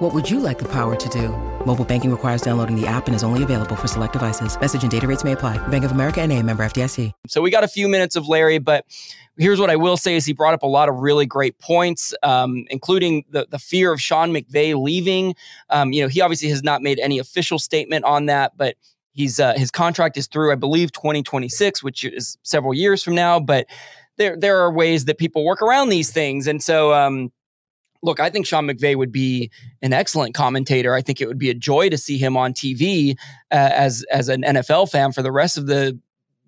What would you like the power to do? Mobile banking requires downloading the app and is only available for select devices. Message and data rates may apply. Bank of America and a member FDIC. So we got a few minutes of Larry, but here's what I will say is he brought up a lot of really great points, um, including the, the fear of Sean McVay leaving. Um, you know, he obviously has not made any official statement on that, but he's uh, his contract is through, I believe, 2026, which is several years from now. But there there are ways that people work around these things, and so um, look, I think Sean McVay would be an excellent commentator. I think it would be a joy to see him on TV uh, as as an NFL fan for the rest of the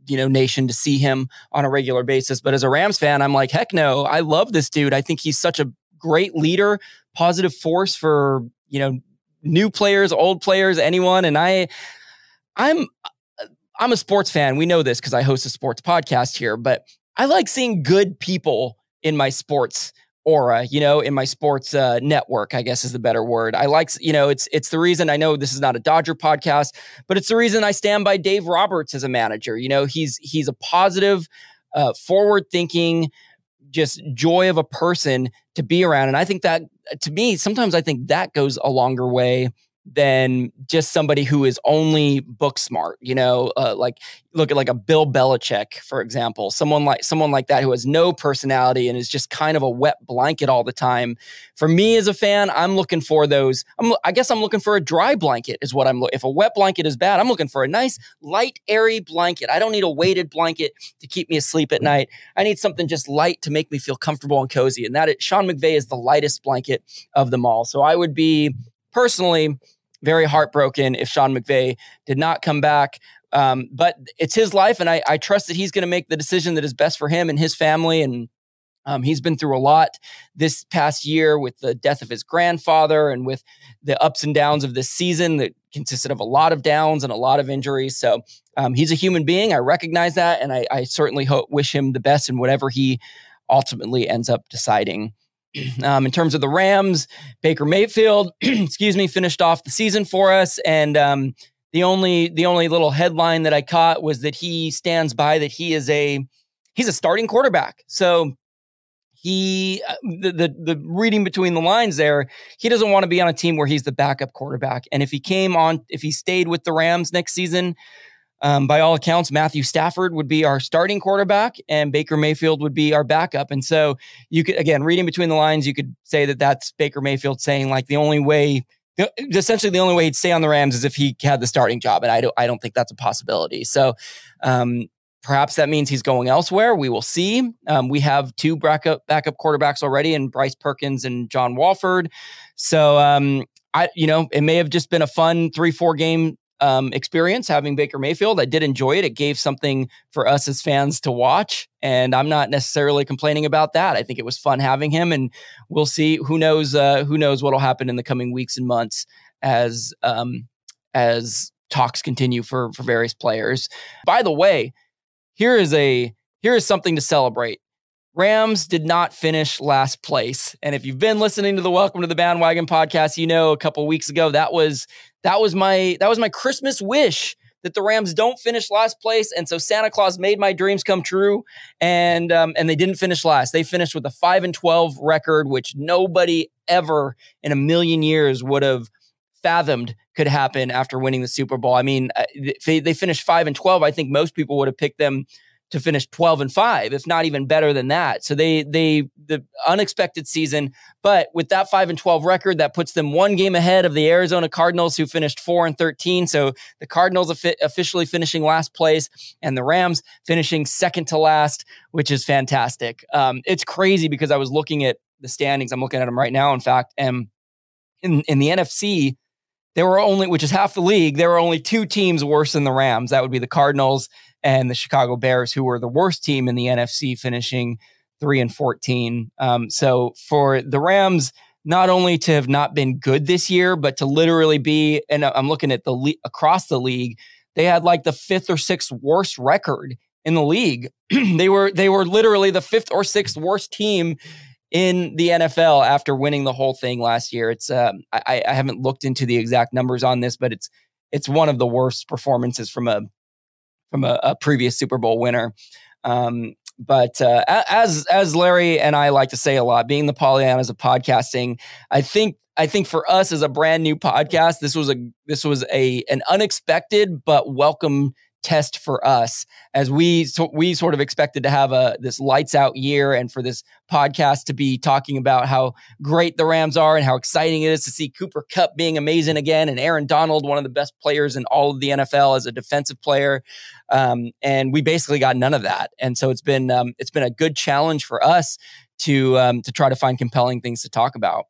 you know nation to see him on a regular basis. But as a Rams fan, I'm like, heck no, I love this dude. I think he's such a great leader, positive force for you know new players, old players, anyone. And I, I'm I'm a sports fan. We know this because I host a sports podcast here, but I like seeing good people in my sports aura you know in my sports uh, network i guess is the better word. I like you know it's it's the reason i know this is not a dodger podcast but it's the reason i stand by dave roberts as a manager you know he's he's a positive uh, forward thinking just joy of a person to be around and i think that to me sometimes i think that goes a longer way than just somebody who is only book smart. You know, uh, like look at like a Bill Belichick, for example, someone like someone like that who has no personality and is just kind of a wet blanket all the time. For me as a fan, I'm looking for those. I'm, I guess I'm looking for a dry blanket is what I'm. If a wet blanket is bad, I'm looking for a nice, light, airy blanket. I don't need a weighted blanket to keep me asleep at night. I need something just light to make me feel comfortable and cozy. And that is, Sean McVay is the lightest blanket of them all. So I would be personally very heartbroken if Sean McVay did not come back. Um, but it's his life, and I, I trust that he's going to make the decision that is best for him and his family. And um, he's been through a lot this past year with the death of his grandfather and with the ups and downs of this season that consisted of a lot of downs and a lot of injuries. So um, he's a human being. I recognize that, and I, I certainly hope, wish him the best in whatever he ultimately ends up deciding. Um, in terms of the Rams, Baker Mayfield, excuse me, finished off the season for us, and um, the only the only little headline that I caught was that he stands by that he is a he's a starting quarterback. So he uh, the, the the reading between the lines there, he doesn't want to be on a team where he's the backup quarterback. And if he came on, if he stayed with the Rams next season, um, by all accounts, Matthew Stafford would be our starting quarterback, and Baker Mayfield would be our backup. And so, you could again reading between the lines, you could say that that's Baker Mayfield saying like the only way, essentially the only way he'd stay on the Rams is if he had the starting job, and I don't, I don't think that's a possibility. So, um, perhaps that means he's going elsewhere. We will see. Um, we have two backup backup quarterbacks already, in Bryce Perkins and John Wolford. So, um, I, you know, it may have just been a fun three, four game um, experience having Baker Mayfield. I did enjoy it. It gave something for us as fans to watch, and I'm not necessarily complaining about that. I think it was fun having him, and we'll see. Who knows? Uh, who knows what'll happen in the coming weeks and months as um, as talks continue for for various players. By the way, here is a here is something to celebrate. Rams did not finish last place. And if you've been listening to the Welcome to the Bandwagon podcast, you know a couple weeks ago that was that was my that was my Christmas wish that the Rams don't finish last place, and so Santa Claus made my dreams come true, and um, and they didn't finish last. They finished with a five and twelve record, which nobody ever in a million years would have fathomed could happen after winning the Super Bowl. I mean, uh, they, they finished five and twelve. I think most people would have picked them to finish 12 and 5 if not even better than that. So they they the unexpected season but with that 5 and 12 record that puts them one game ahead of the Arizona Cardinals who finished 4 and 13 so the Cardinals officially finishing last place and the Rams finishing second to last which is fantastic. Um, it's crazy because I was looking at the standings. I'm looking at them right now in fact and in in the NFC there were only which is half the league there were only two teams worse than the Rams. That would be the Cardinals and the Chicago Bears, who were the worst team in the NFC, finishing three and 14. Um, so for the Rams, not only to have not been good this year, but to literally be, and I'm looking at the le- across the league, they had like the fifth or sixth worst record in the league. they were they were literally the fifth or sixth worst team in the NFL after winning the whole thing last year. It's um, I, I haven't looked into the exact numbers on this, but it's it's one of the worst performances from a from a, a previous Super Bowl winner. Um, but uh, as as Larry and I like to say a lot, being the Pollyannas of podcasting, I think I think for us as a brand new podcast, this was a this was a an unexpected but welcome test for us as we so we sort of expected to have a this lights out year and for this podcast to be talking about how great the Rams are and how exciting it is to see Cooper Kupp being amazing again and Aaron Donald one of the best players in all of the NFL as a defensive player um, and we basically got none of that. And so it's been um, it's been a good challenge for us to um, to try to find compelling things to talk about